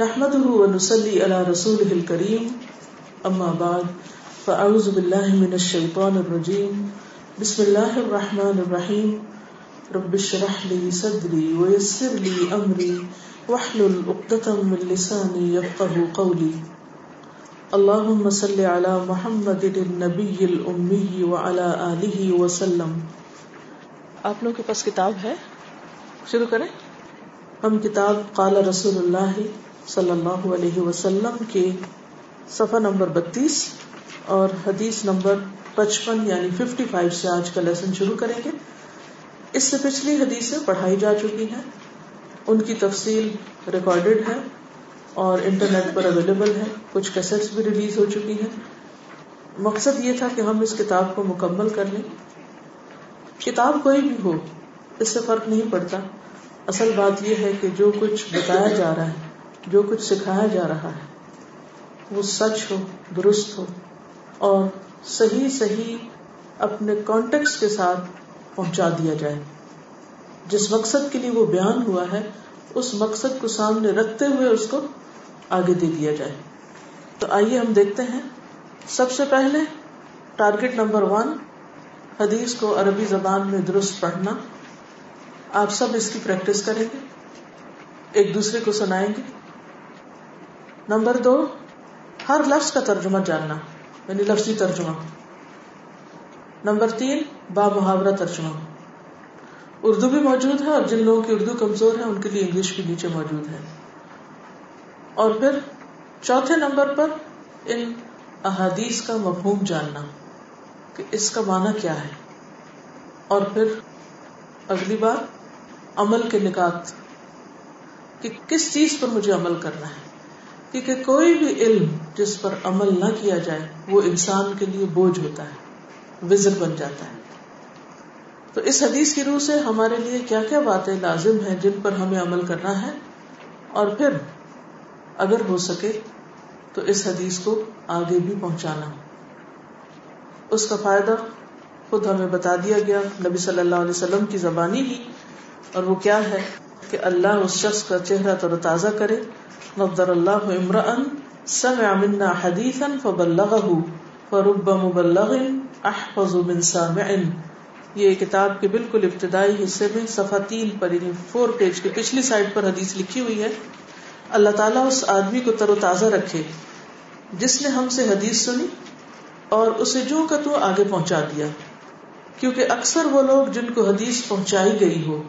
نحمده ونصلي على رسوله الكريم. اما بعد فاعوذ بالله من الشيطان الرجيم. بسم الله الرحمن الرحيم. رب اشرح لي صدري ويسر لي امري واحلل عقدة من لساني يفقهوا قولي. اللهم صل على محمد النبي الامي وعلى اله وسلم. آپ لوگوں کے پاس کتاب ہے؟ شروع کریں۔ ہم کتاب قال رسول اللہ صلی اللہ علیہ وسلم کے صفحہ نمبر بتیس اور حدیث نمبر پچپن یعنی ففٹی فائیو سے آج کا لیسن شروع کریں گے۔ اس سے پچھلی حدیثیں پڑھائی جا چکی ہیں۔ ان کی تفصیل ریکارڈیڈ ہے اور انٹرنیٹ پر اویلیبل ہے۔ کچھ کیسٹس بھی ریلیز ہو چکی ہیں۔ مقصد یہ تھا کہ ہم اس کتاب کو مکمل کر لیں۔ کتاب کوئی بھی ہو، اس سے فرق نہیں پڑتا۔ اصل بات یہ ہے کہ جو کچھ بتایا جا رہا ہے جو کچھ سکھایا جا رہا ہے، وہ سچ ہو، درست ہو اور صحیح صحیح اپنے کانٹیکس کے ساتھ پہنچا دیا جائے۔ جس مقصد کے لیے وہ بیان ہوا ہے، اس مقصد کو سامنے رکھتے ہوئے اس کو آگے دے دیا جائے۔ تو آئیے ہم دیکھتے ہیں۔ سب سے پہلے ٹارگیٹ نمبر ون حدیث کو عربی زبان میں درست پڑھنا۔ آپ سب اس کی پریکٹس کریں گے۔ ایک دوسرے کو سنائیں گے۔ نمبر دو، ہر لفظ کا ترجمہ جاننا یعنی لفظی ترجمہ۔ نمبر تین، با محاورہ ترجمہ۔ اردو بھی موجود ہے اور جن لوگوں کی اردو کمزور ہے، ان کے لیے انگلش بھی نیچے موجود ہے۔ اور پھر چوتھے نمبر پر ان احادیث کا مفہوم جاننا، کہ اس کا معنی کیا ہے۔ اور پھر اگلی بار عمل کے نکات، کہ کس چیز پر مجھے عمل کرنا ہے۔ کیونکہ کوئی بھی علم جس پر عمل نہ کیا جائے، وہ انسان کے لیے بوجھ ہوتا ہے، وزر بن جاتا ہے۔ تو اس حدیث کی روح سے ہمارے لیے کیا کیا باتیں لازم ہیں جن پر ہمیں عمل کرنا ہے؟ اور پھر اگر ہو سکے تو اس حدیث کو آگے بھی پہنچانا۔ اس کا فائدہ خود ہمیں بتا دیا گیا۔ نبی صلی اللہ علیہ وسلم کی زبانی ہی، اور وہ کیا ہے؟ کہ اللہ اس شخص کا چہرہ تر تازہ کرے۔ نبدر اللہ عمران سمع منا حدیثا فبلغه فرب مبلغ احفظ من سامع۔ یہ کتاب کے بالکل ابتدائی حصے میں صفحہ تین پر یعنی فور پیج کے پچھلی سائڈ پر حدیث لکھی ہوئی ہے۔ اللہ تعالیٰ اس آدمی کو تر و تازہ رکھے، جس نے ہم سے حدیث سنی اور اسے جو کا تو آگے پہنچا دیا۔ کیونکہ اکثر وہ لوگ جن کو حدیث پہنچائی گئی ہو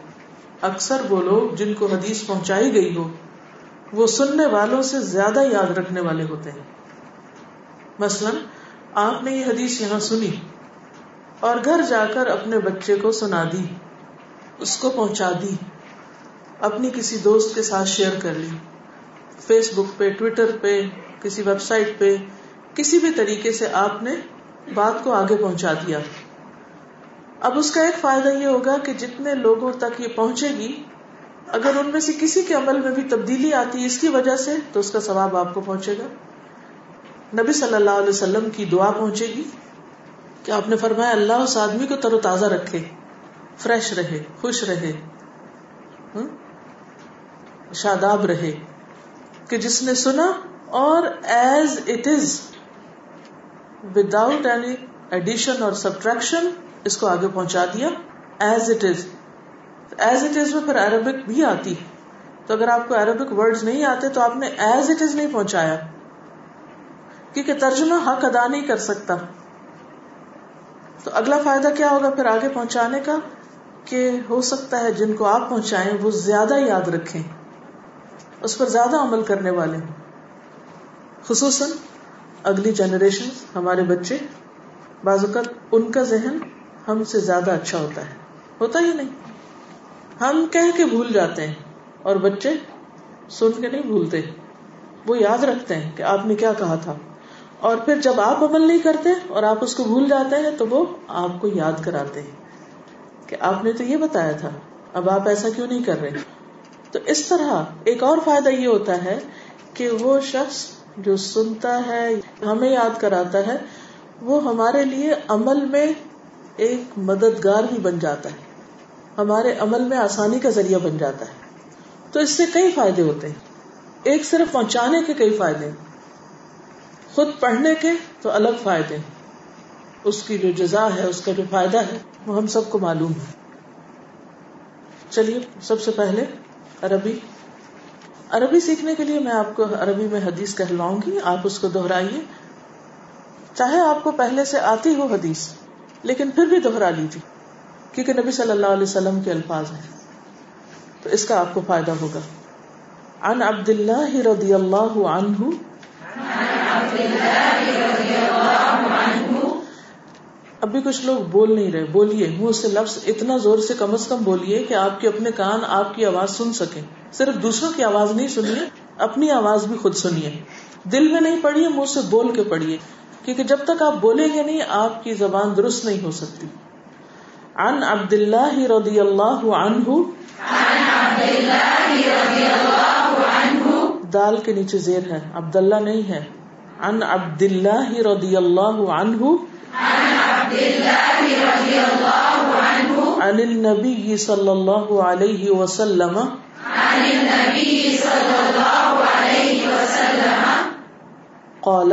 اکثر وہ لوگ جن کو حدیث پہنچائی گئی ہو، وہ سننے والوں سے زیادہ یاد رکھنے والے ہوتے ہیں۔ مثلاً، آپ نے یہ حدیث یہاں سنی اور گھر جا کر اپنے بچے کو سنا دی، اس کو پہنچا دی، اپنی کسی دوست کے ساتھ شیئر کر لی، فیس بک پہ، ٹویٹر پہ، کسی ویب سائٹ پہ، کسی بھی طریقے سے آپ نے بات کو آگے پہنچا دیا۔ اب اس کا ایک فائدہ یہ ہوگا کہ جتنے لوگوں تک یہ پہنچے گی، اگر ان میں سے کسی کے عمل میں بھی تبدیلی آتی ہے اس کی وجہ سے، تو اس کا ثواب آپ کو پہنچے گا۔ نبی صلی اللہ علیہ وسلم کی دعا پہنچے گی کہ آپ نے فرمایا، اللہ اس آدمی کو تر و تازہ رکھے، فریش رہے، خوش رہے شاداب رہے۔ کہ جس نے سنا، اور as it is without any addition اور سبٹریکشن اس کو آگے پہنچا دیا. As it is as it is میں پھر عربک بھی آتی. تو اگر آپ کو عربک ورڈ نہیں آتے تو آپ نے ایز اٹ از نہیں پہنچایا. کیونکہ ترجمہ حق ادا نہیں کر سکتا. تو اگلا فائدہ کیا ہوگا پھر آگے پہنچانے کا؟ کہ ہو سکتا ہے جن کو آپ پہنچائیں وہ زیادہ یاد رکھیں. اس پر زیادہ عمل کرنے والے خصوصاً اگلی جنریشن، ہمارے بچے. بعض اوقات ان کا ذہن ہم سے زیادہ اچھا ہوتا ہے۔ ہوتا ہی نہیں۔ ہم کہہ کے بھول جاتے ہیں اور بچے سن کے نہیں بھولتے۔ وہ یاد رکھتے ہیں کہ آپ نے کیا کہا تھا۔ اور پھر جب آپ عمل نہیں کرتے اور آپ اس کو بھول جاتے ہیں تو وہ آپ کو یاد کراتے ہیں کہ آپ نے تو یہ بتایا تھا، اب آپ ایسا کیوں نہیں کر رہے؟ تو اس طرح ایک اور فائدہ یہ ہوتا ہے کہ وہ شخص جو سنتا ہے، ہمیں یاد کراتا ہے، وہ ہمارے لیے عمل میں ایک مددگار بھی بن جاتا ہے۔ ہمارے عمل میں آسانی کا ذریعہ بن جاتا ہے۔ تو اس سے کئی فائدے ہوتے ہیں۔ ایک صرف پہنچانے کے کئی فائدے خود پڑھنے کے تو الگ فائدے اس کی جو جزا ہے، اس کا جو فائدہ ہے، وہ ہم سب کو معلوم ہے۔ چلیے، سب سے پہلے عربی۔ عربی سیکھنے کے لیے میں آپ کو عربی میں حدیث کہلواؤں گی۔ آپ اس کو دوہرائیے چاہے آپ کو پہلے سے آتی ہو حدیث۔ لیکن پھر بھی دوہرا لیجیے کیونکہ نبی صلی اللہ علیہ وسلم کے الفاظ ہیں۔ تو اس کا آپ کو فائدہ ہوگا۔ عن عبد اللہ رضی اللہ عنہ، ابھی کچھ لوگ بول نہیں رہے، بولیے منہ سے لفظ اتنا زور سے کم از کم بولیے کہ آپ کے اپنے کان آپ کی آواز سن سکیں۔ صرف دوسروں کی آواز نہیں سنیے، اپنی آواز بھی خود سنیے۔ دل میں نہیں پڑھیے، منہ سے بول کے پڑھیے۔ کیونکہ جب تک آپ بولیں گے نہیں، آپ کی زبان درست نہیں ہو سکتی۔ عن عبد اللہ رضی اللہ عنہ، دال کے نیچے زیر ہے عبد اللہ نہیں ہے۔ عن عبد اللہ رضی اللہ عنہ، عن النبی صلی اللہ علیہ وسلم، قال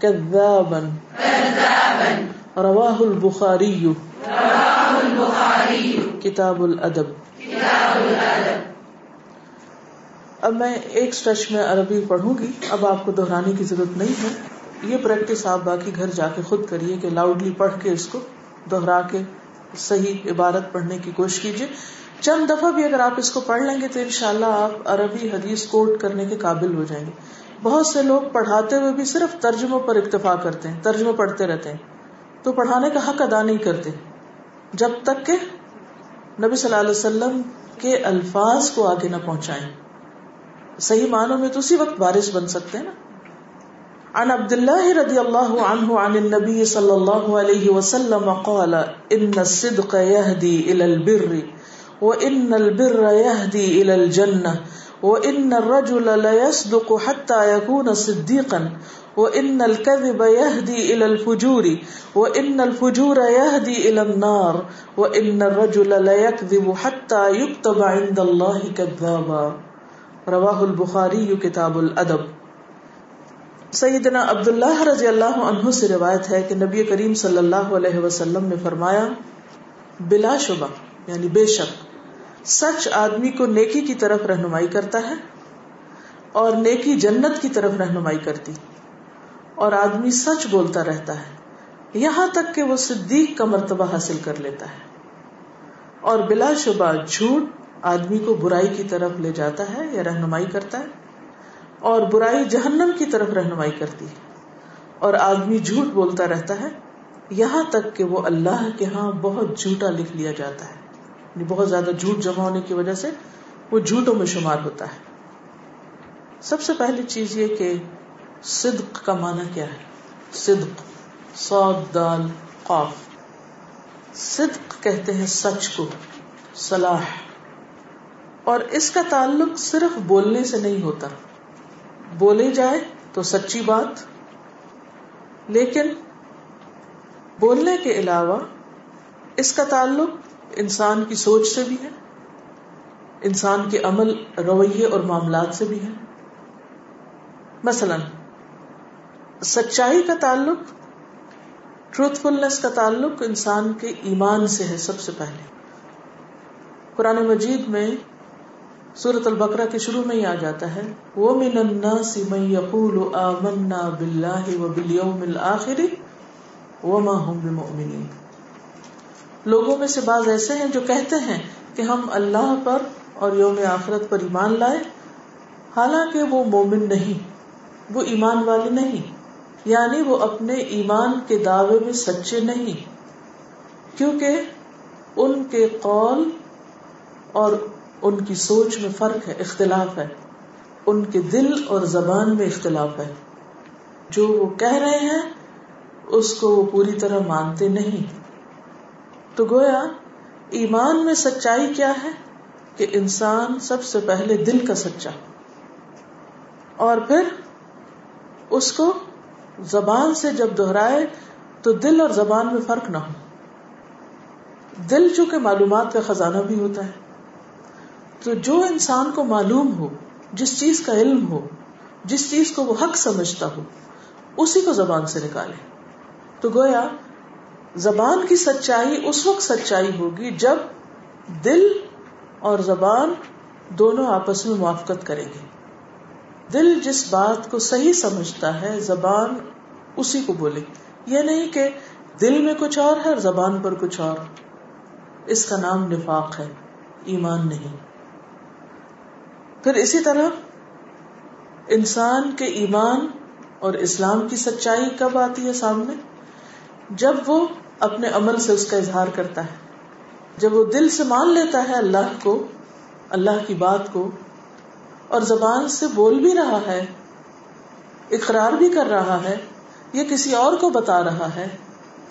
كذابا رواه البخاري کتاب الادب. اب میں ایک سٹرچ میں عربی پڑھوں گی. اب آپ کو دہرانے کی ضرورت نہیں ہے. یہ پریکٹس آپ باقی گھر جا کے خود کریے کہ لاؤڈلی پڑھ کے اس کو دوہرا کے صحیح عبارت پڑھنے کی کوشش کیجیے. چند دفعہ بھی اگر آپ اس کو پڑھ لیں گے تو انشاءاللہ آپ عربی حدیث کوٹ کرنے کے قابل ہو جائیں گے۔ بہت سے لوگ پڑھاتے ہوئے بھی صرف ترجموں پر اکتفا کرتے ہیں، ترجمے پڑھتے رہتے ہیں۔ تو پڑھانے کا حق ادا نہیں کرتے۔ جب تک کہ نبی صلی اللہ علیہ وسلم کے الفاظ کو آگے نہ پہنچائیں۔ صحیح معنوں میں تو اسی وقت بارش بن سکتے ہیں نا۔ عن عبد الله رضي الله عنه عن النبي صلى الله عليه وسلم قال، ان الصدق يهدي الى البر. وان البر يهدي الى الجنه وان الرجل لا يصدق حتى يكون صديقا وان الكذب يهدي الى الفجور وان الفجور يهدي الى النار وان الرجل لا يكذب حتى يكتب عند الله كذابا رواه البخاري كتاب الادب سیدنا عبداللہ رضی اللہ عنہ سے روایت ہے کہ نبی کریم صلی اللہ علیہ وسلم نے فرمایا، بلا شبہ یعنی بے شک سچ آدمی کو نیکی کی طرف رہنمائی کرتا ہے اور نیکی جنت کی طرف رہنمائی کرتی اور آدمی سچ بولتا رہتا ہے۔ یہاں تک کہ وہ صدیق کا مرتبہ حاصل کر لیتا ہے۔ اور بلا شبہ جھوٹ آدمی کو برائی کی طرف لے جاتا ہے یا رہنمائی کرتا ہے اور برائی جہنم کی طرف رہنمائی کرتی ہے۔ اور آدمی جھوٹ بولتا رہتا ہے۔ یہاں تک کہ وہ اللہ کے ہاں بہت جھوٹا لکھ لیا جاتا ہے۔ یعنی بہت زیادہ جھوٹ جمع ہونے کی وجہ سے وہ جھوٹوں میں شمار ہوتا ہے۔ سب سے پہلی چیز یہ کہ صدق کا معنی کیا ہے؟ صدق سعود دال، قاف۔ صدق کہتے ہیں سچ کو، صلاح۔ اور اس کا تعلق صرف بولنے سے نہیں ہوتا۔ بولے جائے تو سچی بات، لیکن بولنے کے علاوہ اس کا تعلق انسان کی سوچ سے بھی ہے، انسان کے عمل رویے اور معاملات سے بھی ہے۔ مثلا، سچائی کا تعلق ٹروتھ فلنس کا تعلق انسان کے ایمان سے ہے سب سے پہلے۔ قرآن مجید میں سورت البقرہ کے شروع میں ہی آ جاتا ہے وہ من الناس من يقول آمنا بالله وباليوم الآخر وما هم بمؤمنين لوگوں میں سے بعض ایسے ہیں جو کہتے ہیں کہ ہم اللہ پر اور یوم آخرت پر ایمان لائے، حالانکہ وہ مومن نہیں، وہ ایمان والے نہیں یعنی وہ اپنے ایمان کے دعوے میں سچے نہیں، کیونکہ ان کے قول اور ان کی سوچ میں فرق ہے، اختلاف ہے، ان کے دل اور زبان میں اختلاف ہے۔ جو وہ کہہ رہے ہیں، اس کو وہ پوری طرح مانتے نہیں۔ تو گویا ایمان میں سچائی کیا ہے کہ انسان سب سے پہلے دل کا سچا اور پھر اس کو زبان سے جب دہرائے تو دل اور زبان میں فرق نہ ہو۔ دل چونکہ معلومات کا خزانہ بھی ہوتا ہے۔ تو جو انسان کو معلوم ہو، جس چیز کا علم ہو، جس چیز کو وہ حق سمجھتا ہو، اسی کو زبان سے نکالے۔ تو گویا زبان کی سچائی اس وقت سچائی ہوگی جب دل اور زبان دونوں آپس میں موافقت کریں گے۔ دل جس بات کو صحیح سمجھتا ہے، زبان اسی کو بولے۔ یہ نہیں کہ دل میں کچھ اور ہے اور زبان پر کچھ اور۔ اس کا نام نفاق ہے، ایمان نہیں۔ پھر اسی طرح انسان کے ایمان اور اسلام کی سچائی کب آتی ہے سامنے؟ جب وہ اپنے عمل سے اس کا اظہار کرتا ہے۔ جب وہ دل سے مان لیتا ہے اللہ کو، اللہ کی بات کو، اور زبان سے بول بھی رہا ہے، اقرار بھی کر رہا ہے یہ کسی اور کو بتا رہا ہے،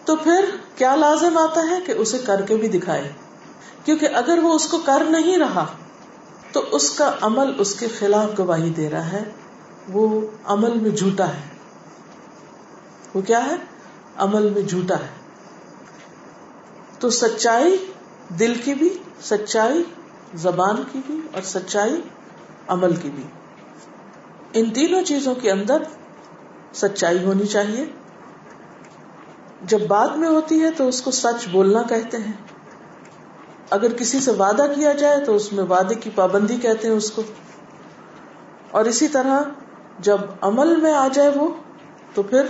تو پھر کیا لازم آتا ہے کہ اسے کر کے بھی دکھائے؟ کیونکہ اگر وہ اس کو کر نہیں رہا، تو اس کا عمل اس کے خلاف گواہی دے رہا ہے۔ وہ عمل میں جھوٹا ہے۔ وہ کیا ہے؟ عمل میں جھوٹا ہے۔ تو سچائی دل کی بھی، سچائی زبان کی بھی اور سچائی عمل کی بھی۔ ان تینوں چیزوں کے اندر سچائی ہونی چاہیے۔ جب بات میں ہوتی ہے تو اس کو سچ بولنا کہتے ہیں۔ اگر کسی سے وعدہ کیا جائے تو اس میں وعدے کی پابندی کہتے ہیں اس کو۔ اور اسی طرح جب عمل میں آ جائے وہ، تو پھر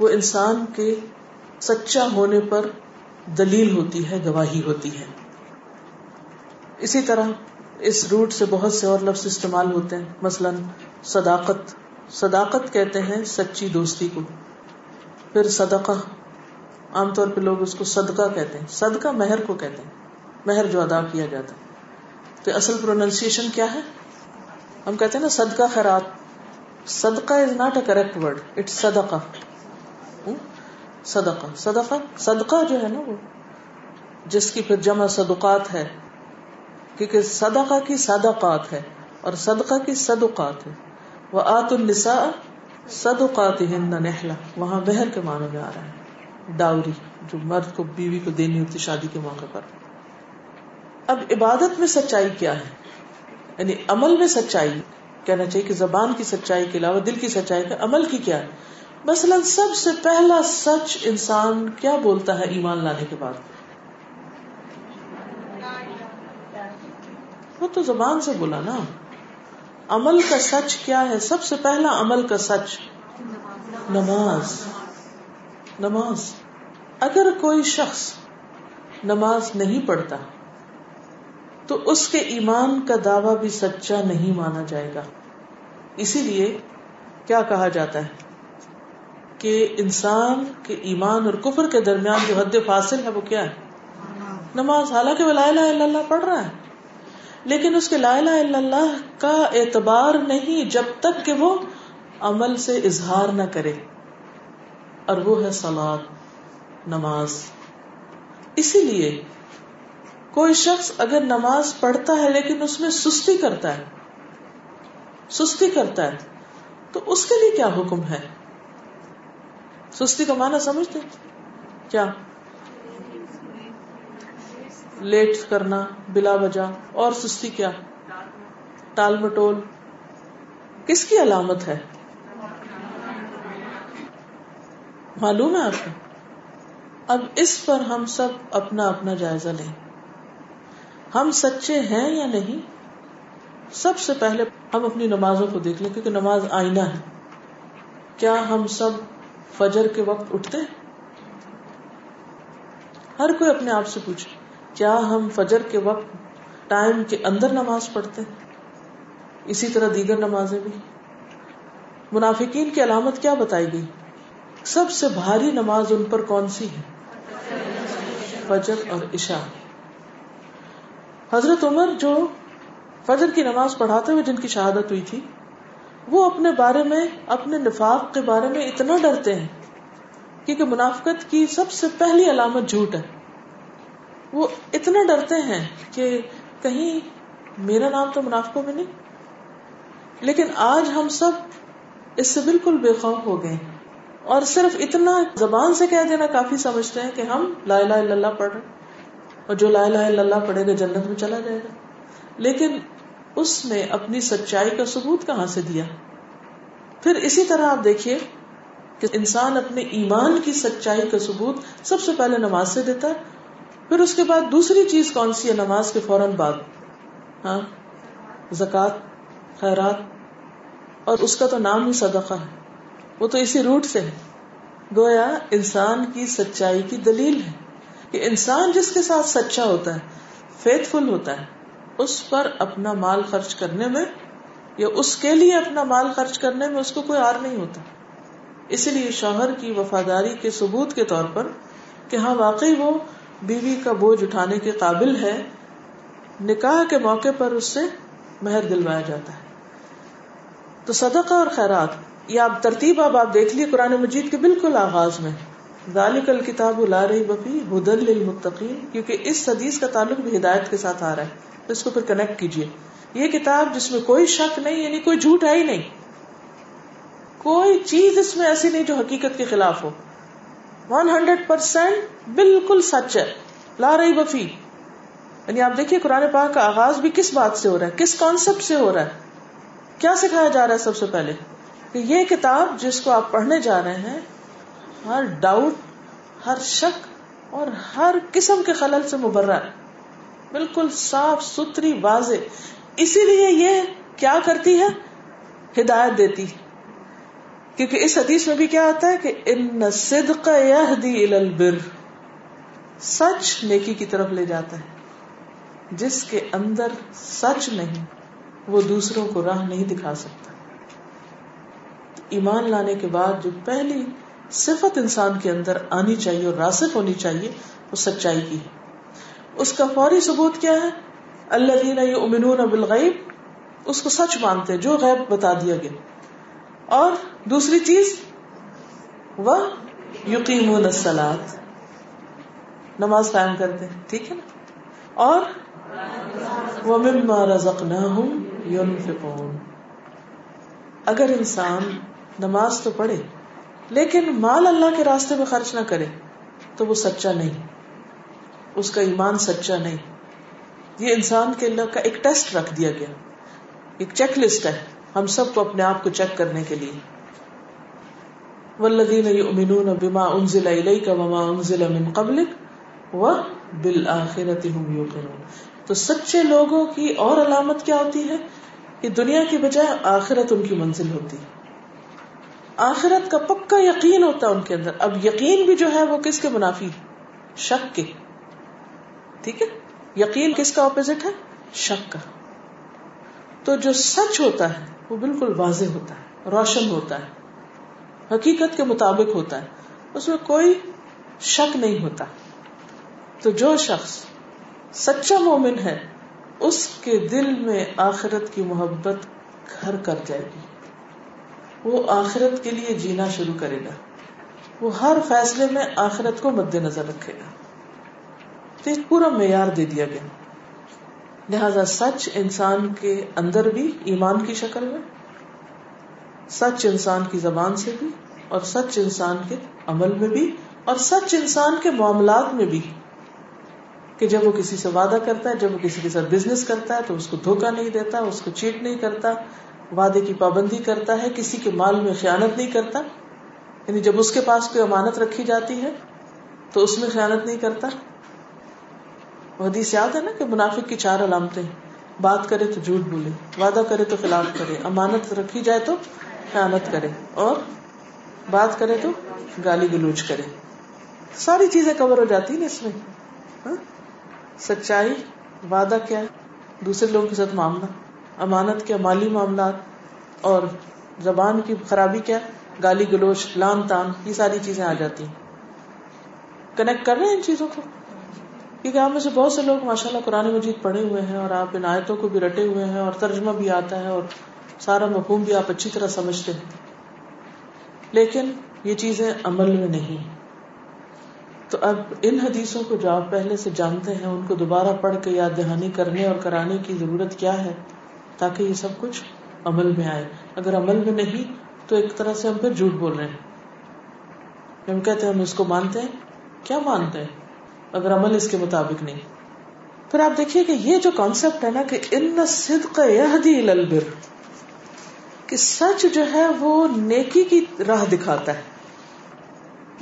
وہ انسان کے سچا ہونے پر دلیل ہوتی ہے، گواہی ہوتی ہے۔ اسی طرح اس روٹ سے بہت سے اور لفظ استعمال ہوتے ہیں۔ مثلاً صداقت صداقت کہتے ہیں سچی دوستی کو۔ پھر صدقہ، عام طور پہ لوگ اس کو صدقہ کہتے ہیں۔ صدقہ مہر کو کہتے ہیں۔ مہر جو ادا کیا جاتا ہے۔ تو اصل پروننسیشن کیا ہے؟ ہم کہتے ہیں نا صدقہ خیرات۔ صدقہ is not a correct word it صدقہ۔ صدقہ صدقہ صدقہ جو ہے نا وہ، جس کی پھر جمع صدقات ہے، کیونکہ صدقہ کی صدقات ہے اور صدقہ کی صدقات ہے۔ وہ آت النساء صدقات ہند نہلا وہاں بہر کے معنی میں آ رہا ہے۔ ڈاوری جو مرد کو، بیوی کو دینی ہوتی شادی کے موقع پر۔ اب عبادت میں سچائی کیا ہے؟ یعنی عمل میں سچائی، کہنا چاہیے کہ زبان کی سچائی کے علاوہ دل کی سچائی کا عمل کی کیا ہے؟ مثلاً سب سے پہلا سچ انسان کیا بولتا ہے ایمان لانے کے بعد؟ وہ تو زبان سے بولا نا۔ عمل کا سچ کیا ہے؟ سب سے پہلا عمل کا سچ نماز۔ نماز۔ اگر کوئی شخص نماز نہیں پڑھتا، تو اس کے ایمان کا دعوی بھی سچا نہیں مانا جائے گا۔ اسی لیے کیا کہا جاتا ہے؟ کہ انسان کے ایمان اور کفر کے درمیان جو حد فاصل ہے وہ کیا ہے؟ نماز. حالانکہ وہ لا الہ الا اللہ پڑھ رہا ہے. لیکن اس کے لا الہ الا اللہ کا اعتبار نہیں جب تک کہ وہ عمل سے اظہار نہ کرے. اور وہ ہے سلاد نماز. اسی لیے کوئی شخص اگر نماز پڑھتا ہے لیکن اس میں سستی کرتا ہے، سستی کرتا ہے، تو اس کے لیے کیا حکم ہے؟ سستی کا معنی سمجھتے کیا؟ لیٹ کرنا، بلا وجہ، اور سستی کیا؟ ٹال مٹول۔ کس کی علامت ہے؟ معلوم ہے آپ کو؟ اب اس پر ہم سب اپنا اپنا جائزہ لیں۔ ہم سچے ہیں یا نہیں؟ سب سے پہلے ہم اپنی نمازوں کو دیکھ لیں، کیونکہ نماز آئینہ ہے۔ کیا ہم سب فجر کے وقت اٹھتے ہر کوئی اپنے آپ سے پوچھے، کیا ہم فجر کے وقت ٹائم کے اندر نماز پڑھتے اسی طرح دیگر نمازیں بھی۔ منافقین کی علامت کیا بتائی گئی؟ سب سے بھاری نماز ان پر کون سی ہے؟ فجر اور عشاء۔ حضرت عمر جو فجر کی نماز پڑھاتے ہوئے جن کی شہادت ہوئی تھی وہ اپنے بارے میں، اپنے نفاق کے بارے میں اتنا ڈرتے ہیں کیونکہ منافقت کی سب سے پہلی علامت جھوٹ ہے۔ وہ اتنا ڈرتے ہیں کہ کہیں میرا نام تو منافقوں میں نہیں، لیکن آج ہم سب اس سے بالکل بے خوف ہو گئے اور صرف اتنا زبان سے کہہ دینا کافی سمجھتے ہیں کہ ہم لا الہ الا اللہ پڑھ رہے اور جو لا الہ الا اللہ پڑھے گا جنت میں چلا جائے گا۔ لیکن اس نے اپنی سچائی کا ثبوت کہاں سے دیا؟ پھر اسی طرح آپ دیکھیے کہ انسان اپنے ایمان کی سچائی کا ثبوت سب سے پہلے نماز سے دیتا ہے، پھر اس کے بعد دوسری چیز کون سی ہے؟ نماز کے فوراً بعد ہاں زکات خیرات، اور اس کا تو نام ہی صدقہ ہے۔ وہ تو اسی روٹ سے ہے۔ گویا انسان کی سچائی کی دلیل ہے کہ انسان جس کے ساتھ سچا ہوتا ہے فیتھ فل ہوتا ہے اس پر اپنا مال خرچ کرنے میں یا اس کے لیے اپنا مال خرچ کرنے میں اس کو کوئی آر نہیں ہوتا۔ اسی لیے شوہر کی وفاداری کے ثبوت کے طور پر کہ ہاں واقعی وہ بیوی کا بوجھ اٹھانے کے قابل ہے، نکاح کے موقع پر اس سے مہر دلوایا جاتا ہے۔ تو صدقہ اور خیرات، یہ آپ ترتیب اب آپ دیکھ لیے قرآن مجید کے بالکل آغاز میں۔ ذالک الکتاب لا ریب فیہ ہدی للمتقین، کیونکہ اس حدیث کا تعلق بھی ہدایت کے ساتھ آ رہا ہے۔ اس کو پھر کنیکٹ کیجیے یہ کتاب جس میں کوئی شک نہیں یعنی کوئی جھوٹ ہے ہی نہیں۔ کوئی چیز اس میں ایسی نہیں جو حقیقت کے خلاف ہو۔ ون ہنڈریڈ پرسینٹ بالکل سچ ہے۔ لا رہی بفی یعنی آپ دیکھیے قرآن پاک کا آغاز بھی کس بات سے ہو رہا ہے؟ کس کانسیپٹ سے ہو رہا ہے؟ کیا سکھایا جا رہا ہے سب سے پہلے؟ کہ یہ کتاب جس کو آپ پڑھنے جا رہے ہیں، ہر ڈاؤٹ ہر شک اور ہر قسم کے خلل سے مبرہ ہے۔ بالکل صاف ستھری واضح۔ اسی لیے یہ کیا کرتی ہے؟ ہدایت دیتی۔ کیونکہ اس حدیث میں بھی کیا آتا ہے کہ ان صدق البر سچ نیکی کی طرف لے جاتا ہے۔ جس کے اندر سچ نہیں، وہ دوسروں کو راہ نہیں دکھا سکتا۔ ایمان لانے کے بعد جو پہلی صفت انسان کے اندر آنی چاہیے اور راسک ہونی چاہیے، وہ سچائی کی ہے۔ اس کا فوری ثبوت کیا ہے؟ اللہ دینا امنون بالغیب، اس کو سچ مانتے جو غیب بتا دیا گیا۔ اور دوسری چیز، وہ یقین السلاد نماز قائم کرتے ٹھیک ہے نا؟ اور وہ مما رزقنا ہوں یونفقون اگر انسان نماز تو پڑھے، لیکن مال اللہ کے راستے میں خرچ نہ کرے، تو وہ سچا نہیں۔ اس کا ایمان سچا نہیں۔ یہ انسان کے اللہ کا ایک ٹیسٹ رکھ دیا گیا۔ ایک چیک لسٹ ہے۔ ہم سب کو اپنے آپ کو چیک کرنے کے لیے۔ ولدین یؤمنون بما انزل الیک وما انزل من قبلک وبالآخرۃ هم یوقنون تو سچے لوگوں کی اور علامت کیا ہوتی ہے؟ کہ دنیا کی بجائے آخرت ان کی منزل ہوتی۔ ہے آخرت کا پکا یقین ہوتا ہے ان کے اندر۔ اب یقین بھی جو ہے وہ کس کے منافی؟ شک کے۔ ٹھیک ہے؟ یقین کس کا اپوزٹ ہے؟ شک کا۔ تو جو سچ ہوتا ہے، وہ بالکل واضح ہوتا ہے، روشن ہوتا ہے، حقیقت کے مطابق ہوتا ہے، اس میں کوئی شک نہیں ہوتا۔ تو جو شخص سچا مومن ہے، اس کے دل میں آخرت کی محبت گھر کر جائے گی۔ وہ آخرت کے لیے جینا شروع کرے گا۔ وہ ہر فیصلے میں آخرت کو مد نظر رکھے گا۔ تو ایک پورا معیار دے دیا گیا۔ لہذا سچ انسان کے اندر بھی ایمان کی شکل میں سچ انسان کی زبان سے بھی اور سچ انسان کے عمل میں بھی اور سچ انسان کے معاملات میں بھی۔ کہ جب وہ کسی سے وعدہ کرتا ہے، جب وہ کسی کے ساتھ بزنس کرتا ہے، تو اس کو دھوکا نہیں دیتا، اس کو چیٹ نہیں کرتا، وعدے کی پابندی کرتا ہے، کسی کے مال میں خیانت نہیں کرتا۔ یعنی جب اس کے پاس کوئی امانت رکھی جاتی ہے، تو اس میں خیانت نہیں کرتا۔ حدیث یاد ہے نا کہ منافق کی چار علامتیں بات کرے تو جھوٹ بولے، وعدہ کرے تو خلاف کرے، امانت رکھی جائے تو خیانت کرے، اور بات کرے تو گالی گلوچ کرے۔ ساری چیزیں کور ہو جاتی نا اس میں۔ ہاں؟ سچائی، وعدہ کیا ہے؟ دوسرے لوگوں کے ساتھ معاملہ۔ امانت کیا، مالی معاملات، اور زبان کی خرابی کیا، گالی گلوچ، لان تان، یہ ساری چیزیں آ جاتی ہیں۔ کنیکٹ کر رہے ہیں ان چیزوں کو؟ کیونکہ آپ میں سے بہت سے لوگ ماشاء اللہ قرآن مجید پڑھے ہوئے ہیں اور آپ ان آیتوں کو بھی رٹے ہوئے ہیں اور ترجمہ بھی آتا ہے اور سارا مفہوم بھی آپ اچھی طرح سمجھتے ہیں۔ لیکن یہ چیزیں عمل میں نہیں۔ تو اب ان حدیثوں کو جو آپ پہلے سے جانتے ہیں، ان کو دوبارہ پڑھ کے یاد دہانی کرنے اور کرانے کی ضرورت کیا ہے تاکہ یہ سب کچھ عمل میں آئے؟ اگر عمل میں نہیں، تو ایک طرح سے ہم پھر جھوٹ بول رہے ہیں۔ ہم کہتے ہیں ہم اس کو مانتے ہیں۔ کیا مانتے ہیں؟ اگر عمل اس کے مطابق نہیں۔ پھر آپ دیکھیے کہ یہ جو کانسیپٹ ہے نا کہ ان صدق یہدی البر، کہ سچ جو ہے وہ نیکی کی راہ دکھاتا ہے۔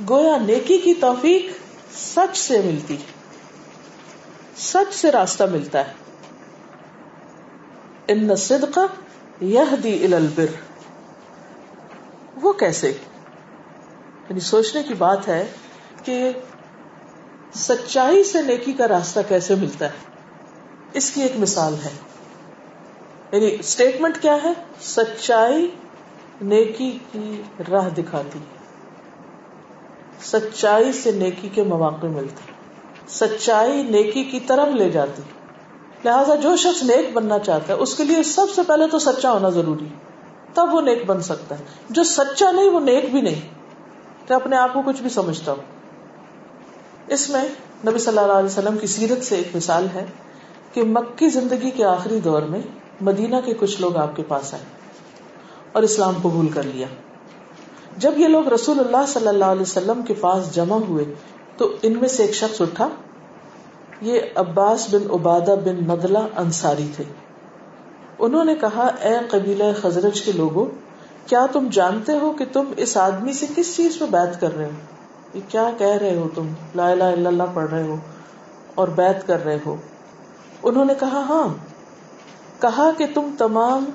گویا نیکی کی توفیق سچ سے ملتی سچ سے راستہ ملتا ہے۔ ان صدق یہدی البر۔ وہ کیسے؟ یعنی سوچنے کی بات ہے کہ سچائی سے نیکی کا راستہ کیسے ملتا ہے؟ اس کی ایک مثال ہے۔ یعنی اسٹیٹمنٹ کیا ہے؟ سچائی نیکی کی راہ دکھاتی سچائی سے نیکی کے مواقع ملتے سچائی نیکی کی طرف لے جاتی لہذا جو شخص نیک بننا چاہتا ہے، اس کے لیے سب سے پہلے تو سچا ہونا ضروری تب وہ نیک بن سکتا ہے۔ جو سچا نہیں، وہ نیک بھی نہیں۔ کہ اپنے آپ کو کچھ بھی سمجھتا ہوں۔ اس میں نبی صلی اللہ علیہ وسلم کی سیرت سے ایک مثال ہے کہ مکی زندگی کے آخری دور میں مدینہ کے کچھ لوگ آپ کے پاس آئے اور اسلام قبول کر لیا۔ جب یہ لوگ رسول اللہ صلی اللہ علیہ وسلم کے پاس جمع ہوئے تو ان میں سے ایک شخص اٹھا۔ یہ عباس بن عبادہ بن ندلہ انصاری تھے۔ انہوں نے کہا، اے قبیلہ خزرج کے لوگوں کیا تم جانتے ہو کہ تم اس آدمی سے کس چیز پہ بیت کر رہے ہو؟ یہ کیا کہہ رہے ہو تم؟ لا الہ الا اللہ پڑھ رہے ہو اور بیت کر رہے ہو۔ انہوں نے کہا ہاں۔ کہا کہ تم تمام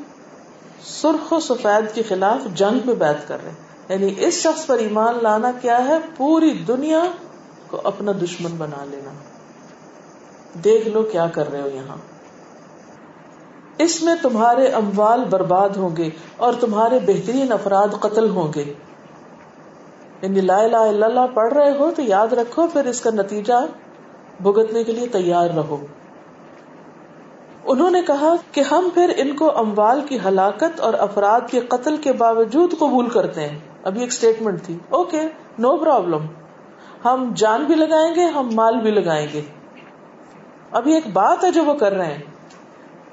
سرخ و سفید کے خلاف جنگ میں بیت کر رہے یعنی اس شخص پر ایمان لانا کیا ہے؟ پوری دنیا کو اپنا دشمن بنا لینا۔ دیکھ لو کیا کر رہے ہو یہاں۔ اس میں تمہارے اموال برباد ہوں گے اور تمہارے بہترین افراد قتل ہوں گے۔ یعنی لا الہ الا اللہ پڑھ رہے ہو تو یاد رکھو، پھر اس کا نتیجہ بھگتنے کے لیے تیار رہو۔ انہوں نے کہا کہ ہم پھر ان کو اموال کی ہلاکت اور افراد کے قتل کے باوجود قبول کرتے ہیں۔ ابھی ایک اسٹیٹمنٹ تھی۔ اوکے نو پرابلم ہم جان بھی لگائیں گے، ہم مال بھی لگائیں گے۔ ابھی ایک بات ہے جو وہ کر رہے ہیں۔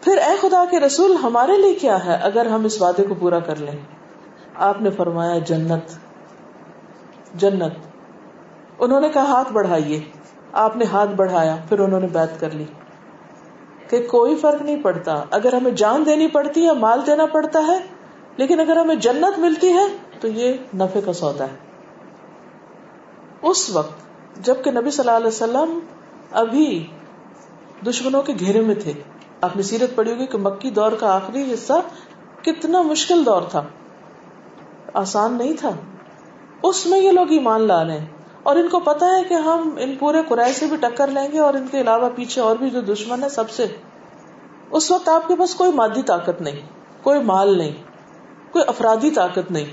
پھر اے خدا کے رسول، ہمارے لیے کیا ہے اگر ہم اس وعدے کو پورا کر لیں؟ آپ نے فرمایا جنت۔ جنت۔ انہوں نے کہا، ہاتھ بڑھائیے۔ آپ نے ہاتھ بڑھایا، پھر انہوں نے بیت کر لی۔ کہ کوئی فرق نہیں پڑتا۔ اگر ہمیں جان دینی پڑتی ہے، مال دینا پڑتا ہے، لیکن اگر ہمیں جنت ملتی ہے، تو یہ نفے کا سودا ہے۔ اس وقت جبکہ نبی صلی اللہ علیہ وسلم ابھی دشمنوں کے گھیرے میں تھے۔ آپ نے سیرت پڑی ہوگی کہ مکی دور کا آخری حصہ کتنا مشکل دور تھا۔ آسان نہیں تھا۔ اس میں یہ لوگ ایمان لا رہے ہیں اور ان کو پتا ہے کہ ہم ان پورے قرائے سے بھی ٹکر لیں گے اور ان کے علاوہ پیچھے اور بھی جو دشمن ہے سب سے۔ اس وقت آپ کے پاس کوئی مادی طاقت نہیں، کوئی مال نہیں، کوئی افرادی طاقت نہیں،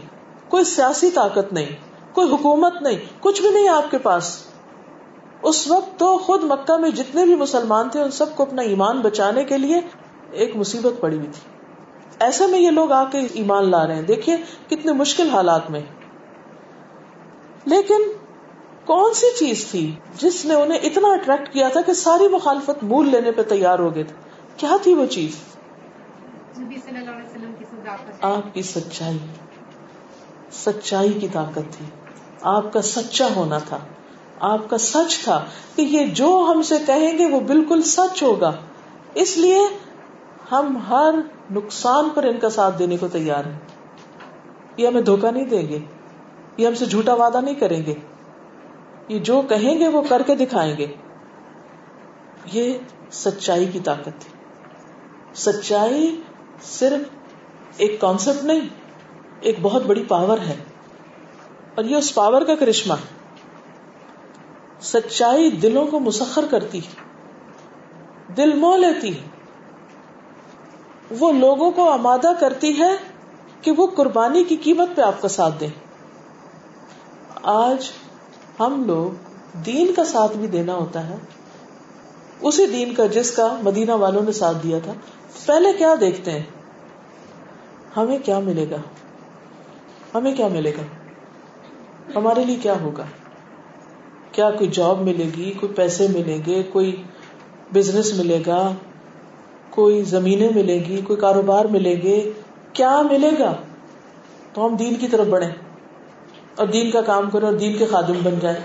کوئی سیاسی طاقت نہیں، کوئی حکومت نہیں، کچھ بھی نہیں آپ کے پاس۔ اس وقت تو خود مکہ میں جتنے بھی مسلمان تھے، ان سب کو اپنا ایمان بچانے کے لیے ایک مصیبت پڑی ہوئی تھی۔ ایسے میں یہ لوگ آ کے ایمان لا رہے ہیں۔ دیکھیے کتنے مشکل حالات میں۔ لیکن کون سی چیز تھی جس نے انہیں اتنا اٹریکٹ کیا تھا کہ ساری مخالفت مول لینے پہ تیار ہو گئے تھے؟ کیا تھی وہ چیز؟ آپ کی سچائی سچائی کی طاقت تھی۔ آپ کا سچا ہونا تھا۔ آپ کا سچ تھا کہ یہ جو ہم سے کہیں گے وہ بالکل سچ ہوگا۔ اس لیے ہم ہر نقصان پر ان کا ساتھ دینے کو تیار ہیں۔ یہ ہمیں دھوکہ نہیں دیں گے۔ یہ ہم سے جھوٹا وعدہ نہیں کریں گے۔ یہ جو کہیں گے وہ کر کے دکھائیں گے۔ یہ سچائی کی طاقت تھی۔ سچائی صرف ایک کانسیپٹ نہیں، ایک بہت بڑی پاور ہے۔ اور یہ اس پاور کا کرشمہ۔ سچائی دلوں کو مسخر کرتی ہے۔ دل مو لیتی ہے۔ وہ لوگوں کو آمادہ کرتی ہے کہ وہ قربانی کی قیمت پہ آپ کا ساتھ دیں۔ آج ہم لوگ دین کا ساتھ بھی دینا ہوتا ہے۔ اسی دین کا جس کا مدینہ والوں نے ساتھ دیا تھا۔ پہلے کیا دیکھتے ہیں؟ ہمیں کیا ملے گا؟ ہمیں کیا ملے گا؟ ہمارے لیے کیا ہوگا؟ کیا کوئی جاب ملے گی؟ کوئی پیسے ملیں گے؟ کوئی بزنس ملے گا؟ کوئی زمینیں ملے گی؟ کوئی کاروبار ملے گے؟ کیا ملے گا؟ تو ہم دین کی طرف بڑھیں۔ اور دین کا کام کریں اور دین کے خادم بن جائیں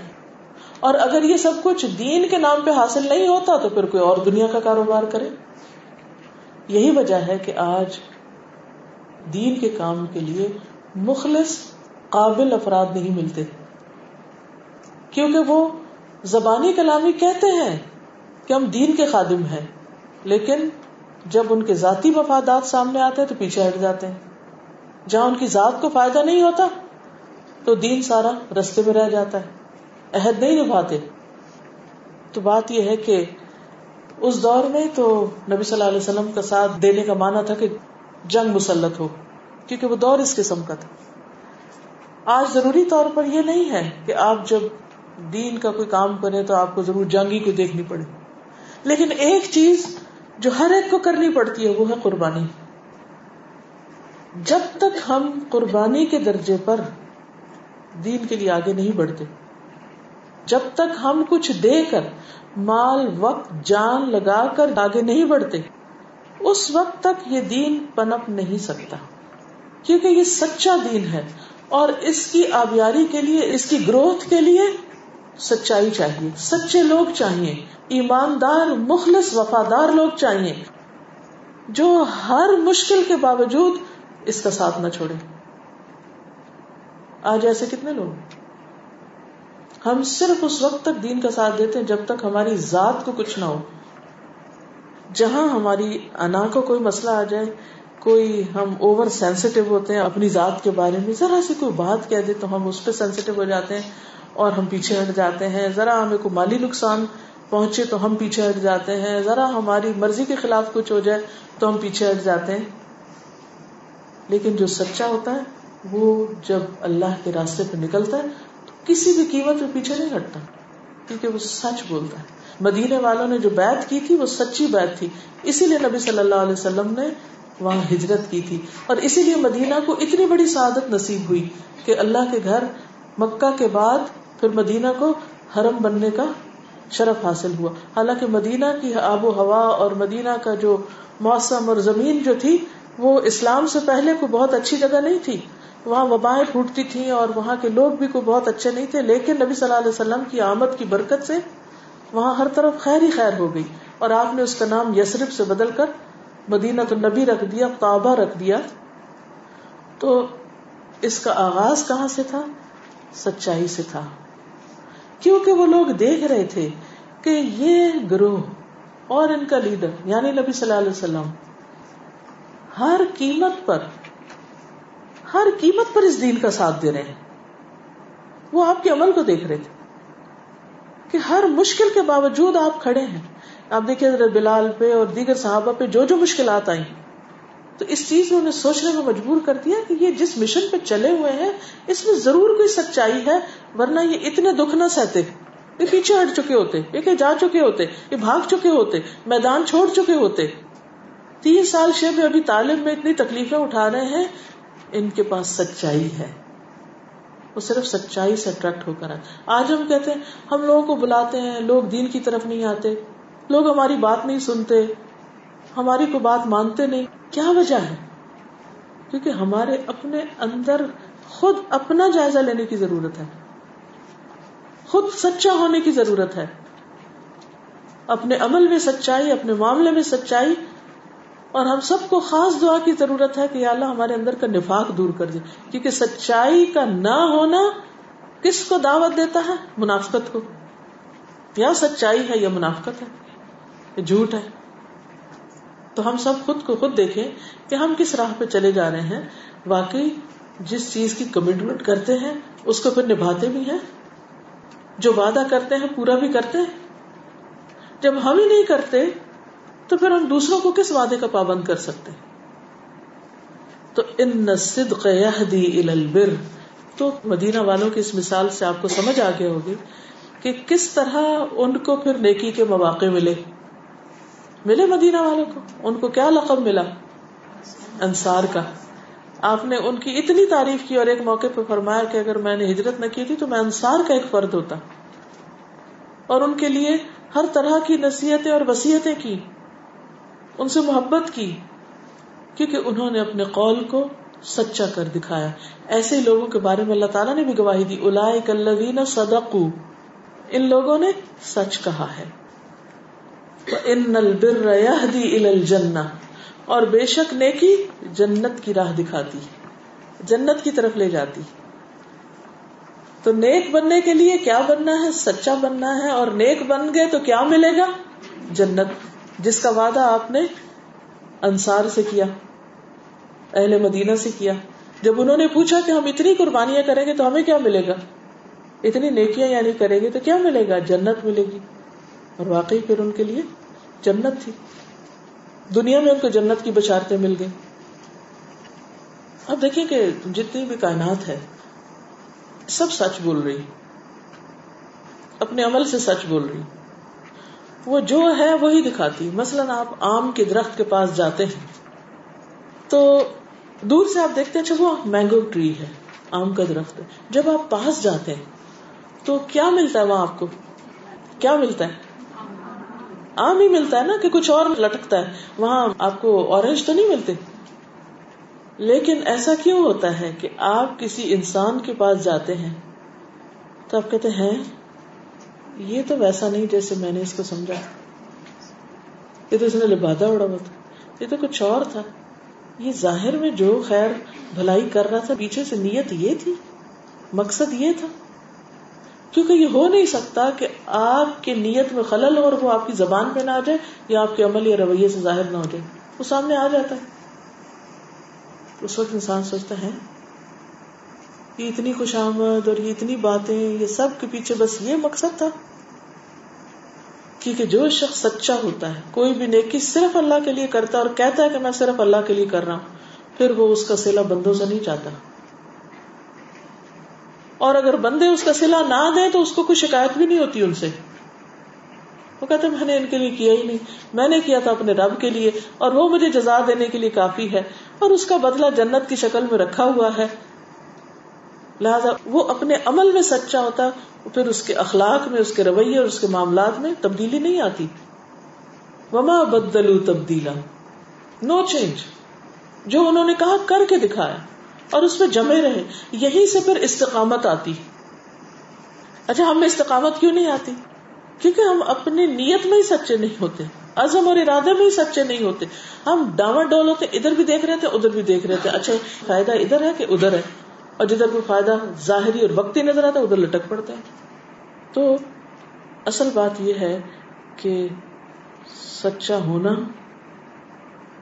اور اگر یہ سب کچھ دین کے نام پہ حاصل نہیں ہوتا تو پھر کوئی اور دنیا کا کاروبار کرے۔ یہی وجہ ہے کہ آج دین کے کام کے لیے مخلص قابل افراد نہیں ملتے۔ کیونکہ وہ زبانی کلامی کہتے ہیں کہ ہم دین کے خادم ہیں، لیکن جب ان کے ذاتی مفادات سامنے آتے ہیں تو پیچھے ہٹ جاتے ہیں۔ جہاں ان کی ذات کو فائدہ نہیں ہوتا تو دین سارا رستے میں رہ جاتا ہے۔ عہد نہیں نبھاتے۔ تو بات یہ ہے کہ اس دور میں تو نبی صلی اللہ علیہ وسلم کا ساتھ دینے کا مانا تھا کہ جنگ مسلط ہو، کیونکہ وہ دور اس قسم کا تھا۔ آج ضروری طور پر یہ نہیں ہے کہ آپ جب دین کا کوئی کام کریں تو آپ کو ضرور جنگی کو دیکھنی پڑے۔ لیکن ایک چیز جو ہر ایک کو کرنی پڑتی ہے، وہ ہے قربانی۔ جب تک ہم قربانی کے درجے پر دین کے لیے آگے نہیں بڑھتے۔ جب تک ہم کچھ دے کر مال، وقت، جان لگا کر آگے نہیں بڑھتے، اس وقت تک یہ دین پنپ نہیں سکتا۔ کیونکہ یہ سچا دین ہے اور اس کی آبیاری کے لیے، اس کی گروتھ کے لیے سچائی چاہیے۔ سچے لوگ چاہیے، ایماندار، مخلص، وفادار لوگ چاہیے، جو ہر مشکل کے باوجود اس کا ساتھ نہ چھوڑے آج ایسے کتنے لوگ ہم صرف اس وقت تک دین کا ساتھ دیتے ہیں جب تک ہماری ذات کو کچھ نہ ہو۔ جہاں ہماری انا کو کوئی مسئلہ آ جائے، کوئی ہم اوور سینسیٹیو ہوتے ہیں اپنی ذات کے بارے میں، ذرا سی کوئی بات کہہ دے تو ہم اس پہ سینسیٹیو ہو جاتے ہیں اور ہم پیچھے ہٹ جاتے ہیں۔ ذرا ہمیں کوئی مالی نقصان پہنچے تو ہم پیچھے ہٹ جاتے ہیں۔ ذرا ہماری مرضی کے خلاف کچھ ہو جائے تو ہم پیچھے ہٹ جاتے ہیں۔ لیکن جو سچا ہوتا ہے وہ جب اللہ کے راستے پہ نکلتا ہے تو کسی بھی قیمت پہ پیچھے نہیں ہٹتا، کیونکہ وہ سچ بولتا ہے۔ مدینے والوں نے جو بیعت کی تھی، وہ سچی بیعت تھی۔ اسی لیے نبی صلی اللہ علیہ وسلم نے وہاں ہجرت کی تھی۔ اور اسی لیے مدینہ کو اتنی بڑی سعادت نصیب ہوئی کہ اللہ کے گھر مکہ کے بعد پھر مدینہ کو حرم بننے کا شرف حاصل ہوا۔ حالانکہ مدینہ کی آب و ہوا اور مدینہ کا جو موسم اور زمین جو تھی، وہ اسلام سے پہلے کو بہت اچھی جگہ نہیں تھی۔ وہاں وبائیں پھوٹتی تھیں اور وہاں کے لوگ بھی کوئی بہت اچھے نہیں تھے، لیکن نبی صلی اللہ علیہ وسلم کی آمد کی برکت سے وہاں ہر طرف خیر ہی خیر ہو گئی۔ اور آپ نے اس کا نام یسرف سے بدل کر مدینہ تو نبی رکھ دیا، کعبہ رکھ دیا۔ تو اس کا آغاز کہاں سے تھا؟ سچائی سے تھا۔ کیونکہ وہ لوگ دیکھ رہے تھے کہ یہ گروہ اور ان کا لیڈر یعنی نبی صلی اللہ علیہ وسلم، ہر قیمت پر ہر قیمت پر اس دین کا ساتھ دے رہے ہیں۔ وہ آپ کے عمل کو دیکھ رہے تھے کہ ہر مشکل کے باوجود آپ کھڑے ہیں۔ آپ دیکھیں بلال پہ اور دیگر صحابہ پہ جو جو مشکلات آئی تو اس چیز میں انہیں سوچنے میں مجبور کر دیا کہ یہ جس مشن پہ چلے ہوئے ہیں، اس میں ضرور کوئی سچائی ہے، ورنہ یہ اتنے دکھ نہ سہتے۔ یہ پیچھے ہٹ چکے ہوتے، یہ کہ جا چکے ہوتے، یہ بھاگ چکے ہوتے، میدان چھوڑ چکے ہوتے۔ تین سال شیب ابھی تعلیم میں اتنی تکلیفیں اٹھا رہے ہیں ان کے پاس سچائی ہے۔ وہ صرف سچائی سے اٹریکٹ ہو کر آئے۔ آج ہم کہتے ہیں، ہم لوگوں کو بلاتے ہیں، لوگ دین کی طرف نہیں آتے۔ لوگ ہماری بات نہیں سنتے۔ ہماری کو بات مانتے نہیں۔ کیا وجہ ہے؟ کیونکہ ہمارے اپنے اندر خود اپنا جائزہ لینے کی ضرورت ہے۔ خود سچا ہونے کی ضرورت ہے۔ اپنے عمل میں سچائی، اپنے معاملے میں سچائی اور ہم سب کو خاص دعا کی ضرورت ہے کہ اللہ ہمارے اندر کا نفاق دور کر دے۔ کیونکہ سچائی کا نہ ہونا کس کو دعوت دیتا ہے؟ منافقت کو۔ یا سچائی ہے یا منافقت ہے۔ جھوٹ ہے۔ تو ہم سب خود کو خود دیکھیں کہ ہم کس راہ پہ چلے جا رہے ہیں۔ واقعی جس چیز کی کمٹمنٹ کرتے ہیں، اس کو پھر نبھاتے بھی ہیں۔ جو وعدہ کرتے ہیں، پورا بھی کرتے ہیں۔ جب ہم ہی نہیں کرتے تو پھر ہم دوسروں کو کس وعدے کا پابند کر سکتے تو ان صدق یہدی الی البر۔ تو مدینہ والوں کی اس مثال سے آپ کو سمجھ آ گیا ہوگی کہ کس طرح ان کو پھر نیکی کے مواقع ملے۔ ملے مدینہ والوں کو؟ ان کو کیا لقب ملا؟ انصار کا۔ آپ نے ان کی اتنی تعریف کی اور ایک موقع پہ فرمایا کہ اگر میں نے ہجرت نہ کی تھی تو میں انصار کا ایک فرد ہوتا۔ اور ان کے لیے ہر طرح کی نصیحتیں اور وسیعتیں کی۔ ان سے محبت کی، کیونکہ انہوں نے اپنے قول کو سچا کر دکھایا۔ ایسے لوگوں کے بارے میں اللہ تعالیٰ نے بھی گواہی دی الا صدقو ان لوگوں نے سچ کہا ہے۔ ان البر الجنہ اور بے شک نیکی جنت کی راہ دکھاتی جنت کی طرف لے جاتی تو نیک بننے کے لیے کیا بننا ہے؟ سچا بننا ہے۔ اور نیک بن گئے تو کیا ملے گا؟ جنت۔ جس کا وعدہ آپ نے انصار سے کیا، اہل مدینہ سے کیا۔ جب انہوں نے پوچھا کہ ہم اتنی قربانیاں کریں گے تو ہمیں کیا ملے گا؟ اتنی نیکیاں یعنی کریں گے تو کیا ملے گا؟ جنت ملے گی۔ اور واقعی پھر ان کے لیے جنت تھی۔ دنیا میں ان کو جنت کی بشارتیں مل گئی اب دیکھیں کہ جتنی بھی کائنات ہے، سب سچ بول رہی۔ اپنے عمل سے سچ بول رہی۔ وہ جو ہے وہی دکھاتی مثلاً آپ آم کے درخت کے پاس جاتے ہیں، تو دور سے آپ دیکھتے ہیں اچھا وہ مینگو ٹری ہے، آم کا درخت ہے۔ جب آپ پاس جاتے ہیں، تو کیا ملتا ہے وہاں آپ کو؟ کیا ملتا ہے؟ آم ہی ملتا ہے نا کہ کچھ اور لٹکتا ہے۔ وہاں آپ کو اورنج تو نہیں ملتے؟ لیکن ایسا کیوں ہوتا ہے کہ آپ کسی انسان کے پاس جاتے ہیں، تو آپ کہتے ہیں یہ تو ویسا نہیں جیسے میں نے اس کو سمجھا۔ یہ تو اس نے لبادہ اڑا ہوا تھا۔ یہ تو کچھ اور تھا۔ یہ ظاہر میں جو خیر بھلائی کر رہا تھا، پیچھے سے نیت یہ تھی۔ مقصد یہ تھا۔ کیونکہ یہ ہو نہیں سکتا کہ آپ کی نیت میں خلل ہو اور وہ آپ کی زبان پہ نہ آ جائے یا آپ کے عمل یا رویے سے ظاہر نہ ہو جائے۔ وہ سامنے آ جاتا ہے۔ اس وقت انسان سوچتا ہے یہ اتنی خوش آمد اور یہ اتنی باتیں، یہ سب کے پیچھے بس یہ مقصد تھا۔ کیونکہ جو شخص سچا ہوتا ہے، کوئی بھی نیکی صرف اللہ کے لیے کرتا ہے اور کہتا ہے کہ میں صرف اللہ کے لیے کر رہا ہوں، پھر وہ اس کا سیلا بندوں سے نہیں چاہتا۔ اور اگر بندے اس کا سلا نہ دیں تو اس کو کوئی شکایت بھی نہیں ہوتی ان سے۔ وہ کہتے میں نے ان کے لیے کیا ہی نہیں۔ میں نے کیا تھا اپنے رب کے لیے اور وہ مجھے جزا دینے کے لیے کافی ہے اور اس کا بدلہ جنت کی شکل میں رکھا ہوا ہے۔ لہذا وہ اپنے عمل میں سچا ہوتا، پھر اس کے اخلاق میں، اس کے رویے اور اس کے معاملات میں تبدیلی نہیں آتی۔ وما بدلو تبدیلا نو چینج جو انہوں نے کہا کر کے دکھایا۔ اور اس پہ جمے رہے۔ یہی سے پھر استقامت آتی۔ اچھا ہم استقامت کیوں نہیں آتی؟ کیونکہ ہم اپنی نیت میں ہی سچے نہیں ہوتے۔ عزم اور ارادے میں ہی سچے نہیں ہوتے۔ ہم ڈاور ڈول ہوتے ادھر بھی دیکھ رہے تھے، ادھر بھی دیکھ رہے تھے۔ اچھا فائدہ ادھر ہے کہ ادھر ہے؟ اور جدھر کوئی فائدہ ظاہری اور وقتی نظر آتا ہے، ادھر لٹک پڑتا ہے۔ تو اصل بات یہ ہے کہ سچا ہونا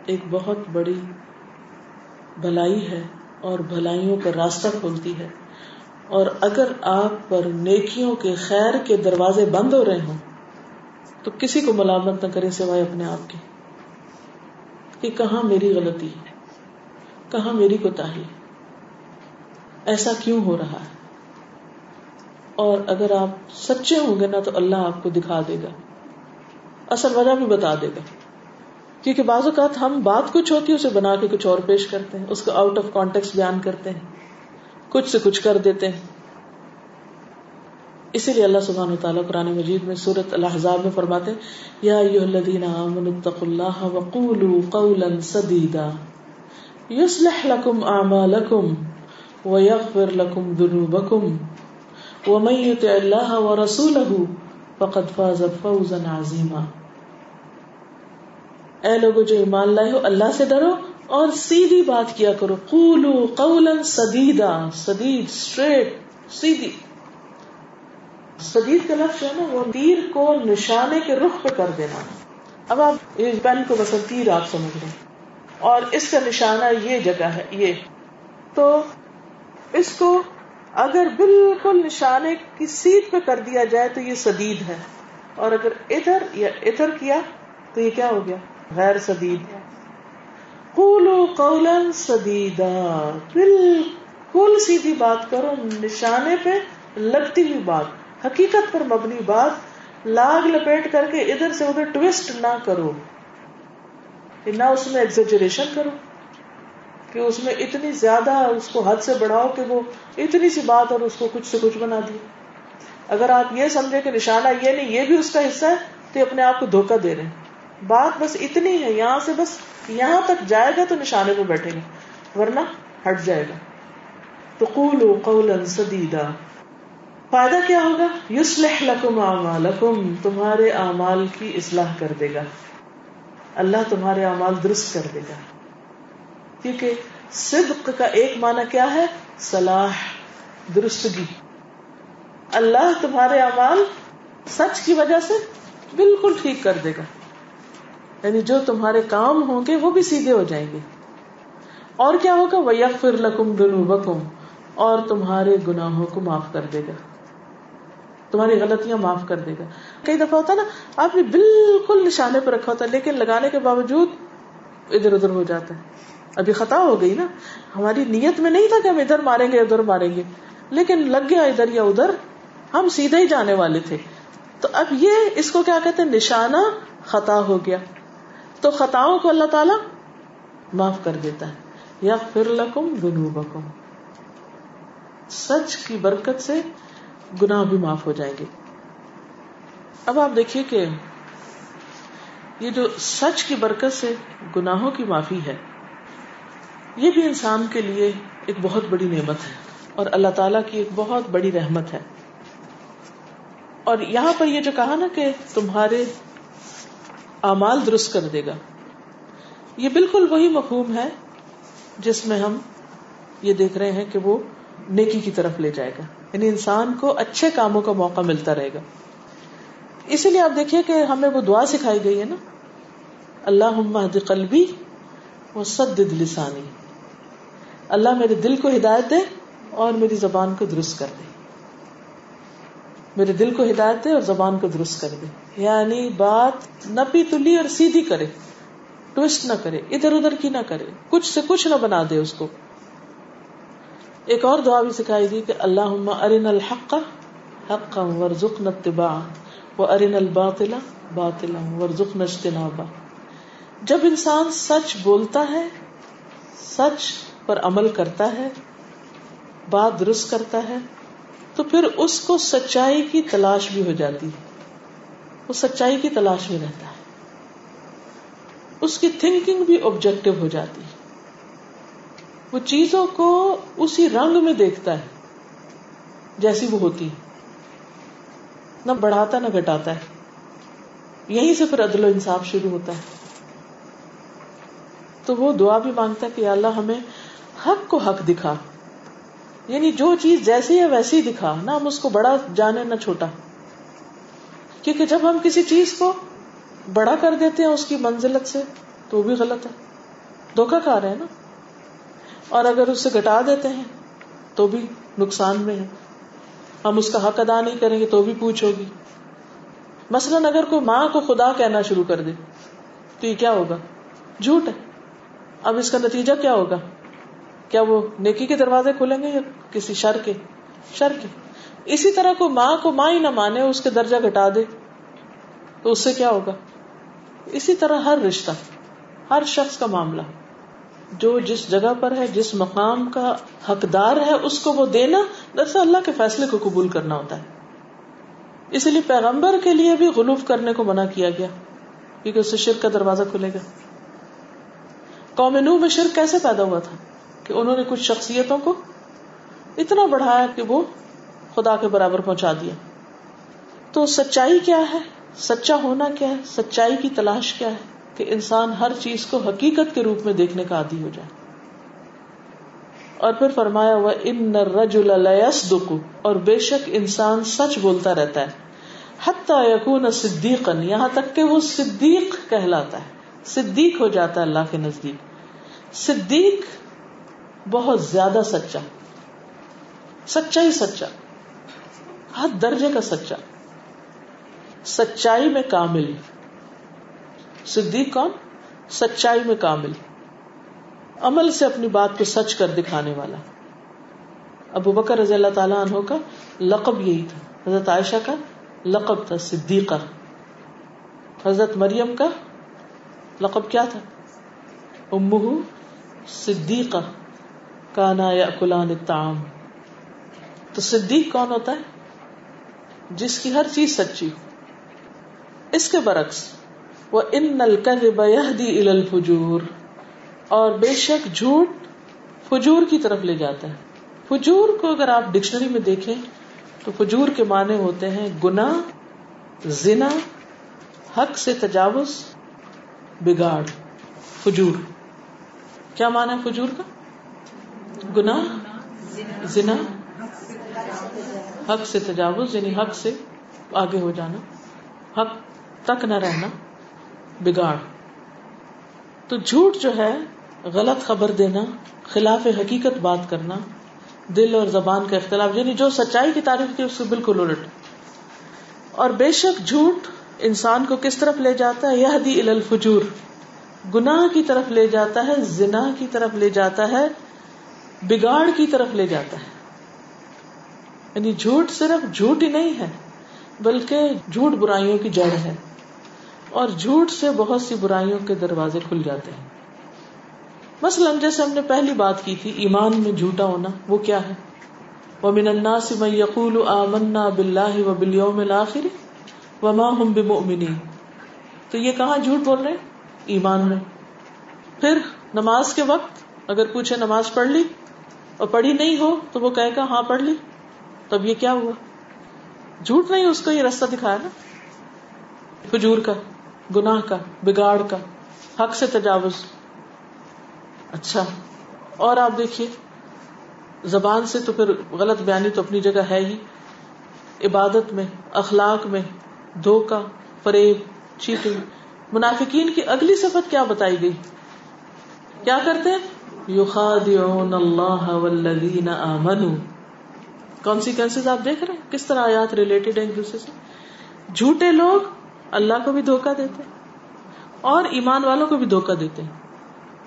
ایک بہت بڑی بھلائی ہے اور بھلائیوں کا راستہ کھولتی ہے۔ اور اگر آپ پر نیکیوں کے خیر کے دروازے بند ہو رہے ہوں، تو کسی کو ملامت نہ کرے سوائے اپنے آپ کی کہ کہاں میری غلطی ہے؟ کہاں میری کوتا ایسا کیوں ہو رہا ہے؟ اور اگر آپ سچے ہوں گے نا تو اللہ آپ کو دکھا دے گا۔ اصل وجہ بھی بتا دے گا۔ کیونکہ بعض اوقات ہم بات کچھ ہوتی ہے، اسے بنا کے کچھ اور پیش کرتے ہیں، اس کو آؤٹ آف کانٹیکس بیان کرتے ہیں۔ کچھ سے کچھ کر دیتے ہیں۔ اسی لیے اللہ سبحانہ و تعالیٰ قرآن مجید میں سورت الحضاب میں فرماتے یا الذین آمنوا اتقوا اللہ وقولوا قولا سدیدا۔ یصلح لکم اعمالکم ویغفر لکم ذنوبکم ومن یطع اللہ ورسولہ فقد فاز فوزا عظیما اے لوگو، جو ایمان لائے ہو، اللہ سے ڈرو اور سیدھی بات کیا کرو۔ قولو قولا سدیدا، سدید اسٹریٹ سیدھی۔ سدید کا لفظ ہے نا، وہ تیر کو نشانے کے رخ پہ کر دینا۔ اب آپ اس پین کو بس تیر آپ سمجھ لیں۔ اور اس کا نشانہ یہ جگہ ہے، یہ۔ تو اس کو اگر بالکل نشانے کی سیٹ پہ کر دیا جائے تو یہ سدید ہے۔ اور اگر ادھر یا ادھر کیا تو یہ کیا ہو گیا؟ غیر سدید۔ قولو قولا سدیدا۔ بالکل سیدھی بات کرو، نشانے پہ لگتی ہوئی بات، حقیقت پر مبنی بات، لاگ لپیٹ کر کے ادھر سے ادھر ٹوسٹ نہ کرو۔ نہ اس میں ایگزیجریشن کرو۔ کہ اس میں اتنی زیادہ اس کو حد سے بڑھاؤ کہ وہ اتنی سی بات اور اس کو کچھ سے کچھ بنا دی اگر آپ یہ سمجھے کہ نشانہ یہ نہیں، یہ بھی اس کا حصہ ہے تو اپنے آپ کو دھوکہ دے رہے ہیں۔ بات بس اتنی ہے، یہاں سے بس یہاں تک جائے گا تو نشانے پہ بیٹھے گا، ورنہ ہٹ جائے گا۔ تو قول قولا سدیدا۔ فائدہ کیا ہوگا؟ یوسلح لکم اعمالکم، تمہارے اعمال کی اصلاح کر دے گا۔ اللہ تمہارے اعمال درست کر دے گا۔ کیونکہ صدق کا ایک معنی کیا ہے؟ صلاح، درستگی۔ اللہ تمہارے اعمال سچ کی وجہ سے بالکل ٹھیک کر دے گا۔ یعنی جو تمہارے کام ہوں گے وہ بھی سیدھے ہو جائیں گے۔ اور کیا ہوگا؟ وہ یکفر لکم دنوبکم اور تمہارے گناہوں کو معاف کر دے گا۔ تمہاری غلطیاں معاف کر دے گا۔ کئی دفعہ ہوتا نا، آپ نے بالکل نشانے پہ رکھا ہوتا ہے، لیکن لگانے کے باوجود ادھر ادھر ہو جاتا ہے۔ ابھی خطا ہو گئی نا۔ ہماری نیت میں نہیں تھا کہ ہم ادھر ماریں گے، ادھر ماریں گے۔ لیکن لگ گیا ادھر یا ادھر، ہم سیدھے ہی جانے والے تھے۔ تو اب یہ اس کو کیا کہتے ہیں؟ نشانہ خطا ہو گیا۔ تو خطاؤں کو اللہ تعالی معاف کر دیتا ہے۔ یا پھر لکم گنوبکم سچ کی برکت سے گناہ بھی معاف ہو جائیں گے۔ اب آپ دیکھیے کہ یہ جو سچ کی برکت سے گناہوں کی معافی ہے یہ بھی انسان کے لیے ایک بہت بڑی نعمت ہے اور اللہ تعالیٰ کی ایک بہت بڑی رحمت ہے۔ اور یہاں پر یہ جو کہا نا کہ تمہارے امال درست کر دے گا، یہ بالکل وہی مفہوم ہے جس میں ہم یہ دیکھ رہے ہیں کہ وہ نیکی کی طرف لے جائے گا۔ یعنی انسان کو اچھے کاموں کا موقع ملتا رہے گا۔ اسی لیے آپ دیکھیے کہ ہمیں وہ دعا سکھائی گئی ہے نا اللہ قلبی وہ سد لسانی۔ اللہ میرے دل کو ہدایت دے اور میری زبان کو درست کر دے۔ میرے دل کو ہدایت دے اور زبان کو درست کر دے۔ یعنی بات نپی تلی اور سیدھی کرے۔ ٹوسٹ نہ کرے۔ ادھر ادھر کی نہ کرے۔ کچھ سے کچھ نہ بنا دے اس کو۔ ایک اور دعا بھی سکھائی دی کہ اللہ ارن الحق حق ورژ نتبا وہ ارن الباطل باطلا ورژ نجتنابا جب انسان سچ بولتا ہے، سچ پر عمل کرتا ہے، بات درست کرتا ہے، تو پھر اس کو سچائی کی تلاش بھی ہو جاتی ہے۔ وہ سچائی کی تلاش میں رہتا ہے۔ اس کی تھنکنگ بھی آبجیکٹو ہو جاتی ہے۔ وہ چیزوں کو اسی رنگ میں دیکھتا ہے، جیسی وہ ہوتی نہ بڑھاتا، نہ گھٹاتا ہے۔ یہیں سے پھر عدل و انصاف شروع ہوتا ہے۔ تو وہ دعا بھی مانگتا ہے کہ اللہ ہمیں حق کو حق دکھا۔ یعنی جو چیز جیسی ہے ویسی دکھا، نہ ہم اس کو بڑا جانے نہ چھوٹا۔ کیونکہ جب ہم کسی چیز کو بڑا کر دیتے ہیں اس کی منزلت سے، تو بھی غلط ہے۔ دھوکا کھا رہے ہیں نا۔ اور اگر اس سے گٹا دیتے ہیں، تو بھی نقصان میں ہے۔ ہم اس کا حق ادا نہیں کریں گے، تو بھی پوچھ ہوگی۔ مثلاً اگر کوئی ماں کو خدا کہنا شروع کر دے، تو یہ کیا ہوگا؟ جھوٹ ہے۔ اب اس کا نتیجہ کیا ہوگا؟ کیا وہ نیکی کے دروازے کھلیں گے یا کسی شر کے؟ شر کے۔ اسی طرح کو ماں کو ماں ہی نہ مانے، اس کے درجہ گھٹا دے۔ تو اس سے کیا ہوگا؟ اسی طرح ہر رشتہ، ہر شخص کا معاملہ، جو جس جگہ پر ہے، جس مقام کا حقدار ہے، اس کو وہ دینا دراصل اللہ کے فیصلے کو قبول کرنا ہوتا ہے۔ اسی لیے پیغمبر کے لیے بھی غلوف کرنے کو منع کیا گیا، کیونکہ اس سے شرک کا دروازہ کھلے گا۔ قوم نو میں شرک کیسے پیدا ہوا تھا؟ کہ انہوں نے کچھ شخصیتوں کو اتنا بڑھایا کہ وہ خدا کے برابر پہنچا دیا۔ تو سچائی کیا ہے؟ سچا ہونا کیا ہے؟ سچائی کی تلاش کیا ہے کہ انسان ہر چیز کو حقیقت کے روپ میں دیکھنے کا عادی ہو جائے؟ اور پھر فرمایا ہوا ان رج اور بے شک انسان سچ بولتا رہتا ہے۔ حتی یکون صدیقا یہاں تک کہ وہ صدیق کہلاتا ہے۔ صدیق ہو جاتا ہے اللہ کے نزدیک۔ صدیق بہت زیادہ سچا۔ سچا ہی سچا۔ ہر درجے کا سچا۔ سچائی میں کامل۔ صدیق کون؟ سچائی میں کامل۔ عمل سے اپنی بات کو سچ کر دکھانے والا۔ ابو بکر رضی اللہ تعالیٰ عنہ کا لقب یہی تھا۔ حضرت عائشہ کا لقب تھا، صدیقہ۔ حضرت مریم کا لقب کیا تھا؟ امہ صدیقہ۔ کانا یا کلان الطعام۔ تو صدیق کون ہوتا ہے؟ جس کی ہر چیز سچی ہو۔ اس کے برعکس، وہ ان الكذب يهدي الى الفجور۔ اور بے شک جھوٹ فجور کی طرف لے جاتا ہے۔ فجور کو اگر آپ ڈکشنری میں دیکھیں، تو فجور کے معنی ہوتے ہیں گنا زنا، حق سے تجاوز، بگاڑ۔ فجور۔ کیا مانا ہے فجور کا؟ گنا زنا، حق سے تجاوز یعنی حق سے آگے ہو جانا، حق تک نہ رہنا، بگاڑ۔ تو جھوٹ جو ہے، غلط خبر دینا، خلاف حقیقت بات کرنا، دل اور زبان کا اختلاف یعنی جو سچائی کی تعریف کی، اس سے بالکل الٹ۔ اور بے شک جھوٹ انسان کو کس طرف لے جاتا ہے؟ یہ دی الفجور۔ گناہ کی طرف لے جاتا ہے، زنا کی طرف لے جاتا ہے بگاڑ کی طرف لے جاتا ہے۔ یعنی جھوٹ صرف جھوٹ ہی نہیں ہے، بلکہ جھوٹ برائیوں کی جڑ ہے۔ اور جھوٹ سے بہت سی برائیوں کے دروازے کھل جاتے ہیں۔ مثلاً جیسے ہم نے پہلی بات کی تھی، ایمان میں جھوٹا ہونا، وہ کیا ہے؟ وہ من الناس من یقول آمنا باللہ و بالیوم الاخر وما تو یہ کہاں جھوٹ بول رہے ہیں؟ ایمان میں۔ پھر نماز کے وقت اگر پوچھے نماز پڑھ لی اور پڑھی نہیں ہو تو وہ کہے گا ہاں پڑھ لی۔ تب یہ کیا ہوا؟ جھوٹ نہیں اس کو یہ رستہ دکھایا نا؟ فجور کا، گناہ کا، بگاڑ کا، حق سے تجاوز۔ اچھا اور آپ دیکھیے، زبان سے تو پھر غلط بیانی تو اپنی جگہ ہے ہی۔ عبادت میں، اخلاق میں دھوکا فریب، چیٹنگ۔ منافقین کی اگلی صفت کیا بتائی گئی؟ کیا کرتے ہیں؟ یخادعون اللہ والذین آمنوا۔ کون سی کانسیکوینسز آپ دیکھ رہے ہیں؟ کس طرح آیات ریلیٹڈ ہیں ایک دوسرے سے؟ جھوٹے لوگ اللہ کو بھی دھوکا دیتے ہیں اور ایمان والوں کو بھی دھوکا دیتے ہیں۔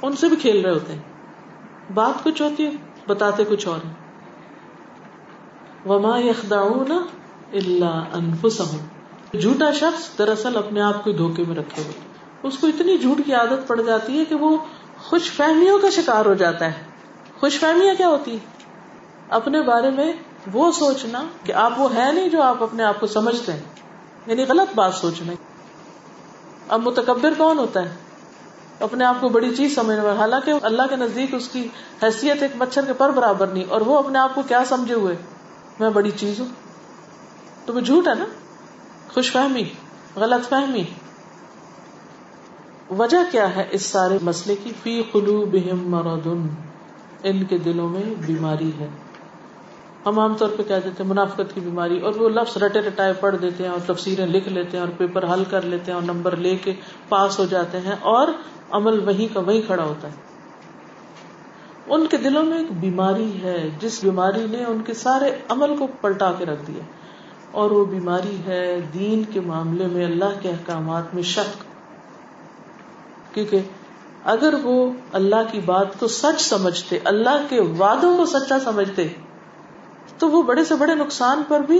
ان سے بھی کھیل رہے ہوتے ہیں۔ بات کچھ ہوتی ہے، بتاتے کچھ اور ہیں۔ وما یخدعون الا انفسهم جھوٹا شخص دراصل اپنے آپ کو دھوکے میں رکھے ہوئے۔ اس کو اتنی جھوٹ کی عادت پڑ جاتی ہے کہ وہ خوش فہمیوں کا شکار ہو جاتا ہے۔ خوش فہمیاں کیا ہوتی اپنے بارے میں وہ سوچنا کہ آپ وہ ہے نہیں جو آپ اپنے آپ کو سمجھتے ہیں۔ یعنی غلط بات سوچنا۔ اب متکبر کون ہوتا ہے؟ اپنے آپ کو بڑی چیز سمجھنے والا۔ حالانکہ اللہ کے نزدیک اس کی حیثیت ایک مچھر کے پر برابر نہیں۔ اور وہ اپنے آپ کو کیا سمجھے ہوئے؟ میں بڑی چیز ہوں۔ تو وہ جھوٹ ہے نا؟ خوش فہمی غلط فہمی۔ وجہ کیا ہے اس سارے مسئلے کی؟ فی قلوبہم مرضن ان کے دلوں میں بیماری ہے۔ ہم عام طور پہ کہہ دیتے ہیں منافقت کی بیماری، اور وہ لفظ رٹے رٹائے پڑھ دیتے ہیں اور تفسیریں لکھ لیتے ہیں اور پیپر حل کر لیتے ہیں اور نمبر لے کے پاس ہو جاتے ہیں اور عمل وہیں کا وہیں کھڑا ہوتا ہے۔ ان کے دلوں میں ایک بیماری ہے، جس بیماری نے ان کے سارے عمل کو پلٹا کے رکھ دیا۔ اور وہ بیماری ہے دین کے معاملے میں، اللہ کے احکامات میں شک کیونکہ اگر وہ اللہ کی بات کو سچ سمجھتے، اللہ کے وعدوں کو سچا سمجھتے، تو وہ بڑے سے بڑے نقصان پر بھی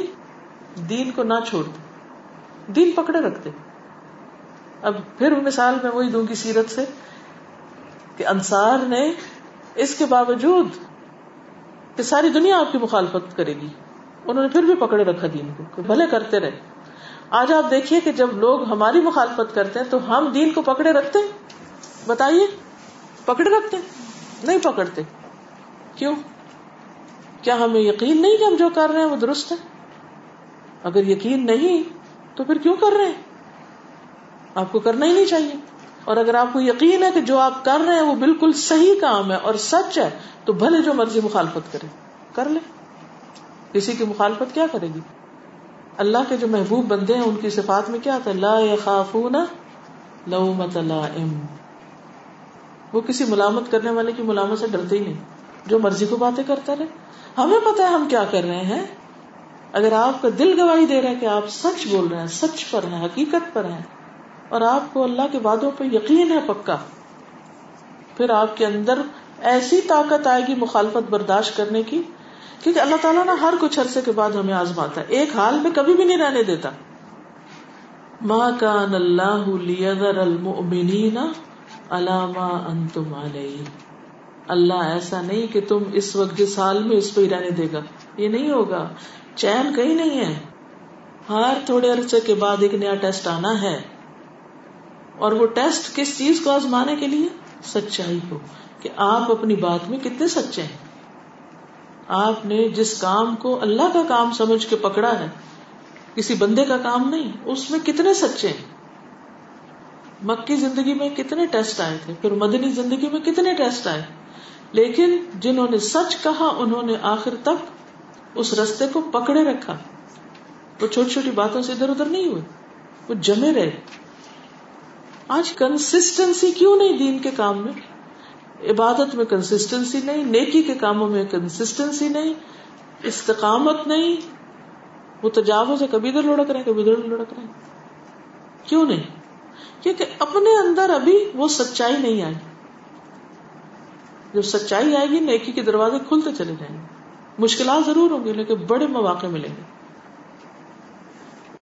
دین کو نہ چھوڑتے، دین پکڑے رکھتے۔ اب پھر مثال میں وہی دوں گی سیرت سے کہ انصار نے اس کے باوجود کہ ساری دنیا آپ کی مخالفت کرے گی، انہوں نے پھر بھی پکڑے رکھا دین کو بھلے کرتے رہے۔ آج آپ دیکھیے کہ جب لوگ ہماری مخالفت کرتے ہیں تو ہم دین کو پکڑے رکھتے بتائیے، پکڑے رکھتے نہیں پکڑتے۔ کیوں؟ کیا ہمیں یقین نہیں کہ ہم جو کر رہے ہیں وہ درست ہے؟ اگر یقین نہیں، تو پھر کیوں کر رہے ہیں؟ آپ کو کرنا ہی نہیں چاہیے۔ اور اگر آپ کو یقین ہے کہ جو آپ کر رہے ہیں وہ بالکل صحیح کام ہے اور سچ ہے، تو بھلے جو مرضی مخالفت کرے۔ کر لے۔ کسی کی مخالفت کیا کرے گی؟ اللہ کے جو محبوب بندے ہیں، ان کی صفات میں کیا آتا ہے لا يخافون لومت لائم۔ وہ کسی ملامت کرنے والے کی ملامت سے ڈرتے ہی نہیں۔ جو مرضی کو باتیں کرتا رہے۔ ہمیں پتا ہے ہم کیا کر رہے ہیں۔ اگر آپ کا دل گواہی دے رہا ہے کہ آپ سچ بول رہے ہیں، سچ پر ہیں، حقیقت پر ہیں، اور آپ کو اللہ کے وعدوں پہ یقین ہے پکا، پھر آپ کے اندر ایسی طاقت آئے گی مخالفت برداشت کرنے کی کیونکہ اللہ تعالیٰ نا ہر کچھ عرصے کے بعد ہمیں آزماتا ہے۔ ایک حال میں کبھی بھی نہیں رہنے دیتا۔ ماں کان اللہ لیذر المؤمنین علامہ انتم علیہ اللہ ایسا نہیں کہ تم اس وقت، جس حال میں اس پہ ہی رہنے دے گا۔ یہ نہیں ہوگا۔ چین کہیں نہیں ہے۔ ہر تھوڑے عرصے کے بعد ایک نیا ٹیسٹ آنا ہے۔ اور وہ ٹیسٹ کس چیز کو آزمانے کے لیے؟ سچائی کو۔ کہ آپ اپنی بات میں کتنے سچے ہیں۔ آپ نے جس کام کو اللہ کا کام سمجھ کے پکڑا ہے، کسی بندے کا کام نہیں، اس میں کتنے سچے ہیں؟ مکی زندگی میں کتنے ٹیسٹ آئے تھے، پھر مدنی زندگی میں کتنے ٹیسٹ آئے؟ لیکن جنہوں نے سچ کہا، انہوں نے آخر تک اس رستے کو پکڑے رکھا۔ وہ چھوٹی چھوٹی باتوں سے ادھر ادھر نہیں ہوئے، وہ جمے رہے۔ آج کنسٹینسی کیوں نہیں دین کے کام میں؟ عبادت میں کنسٹینسی نہیں، نیکی کے کاموں میں کنسٹینسی نہیں، استقامت نہیں، وہ تجاوز سے کبھی ادھر لڑک رہے ہیں، کبھی ادھر لڑک رہے ہیں۔ کیوں نہیں؟ کیونکہ اپنے اندر ابھی وہ سچائی نہیں آئی۔ جب سچائی آئے گی، نیکی کے دروازے کھلتے چلے جائیں گے۔ مشکلات ضرور ہوں گے لیکن بڑے مواقع ملیں گے۔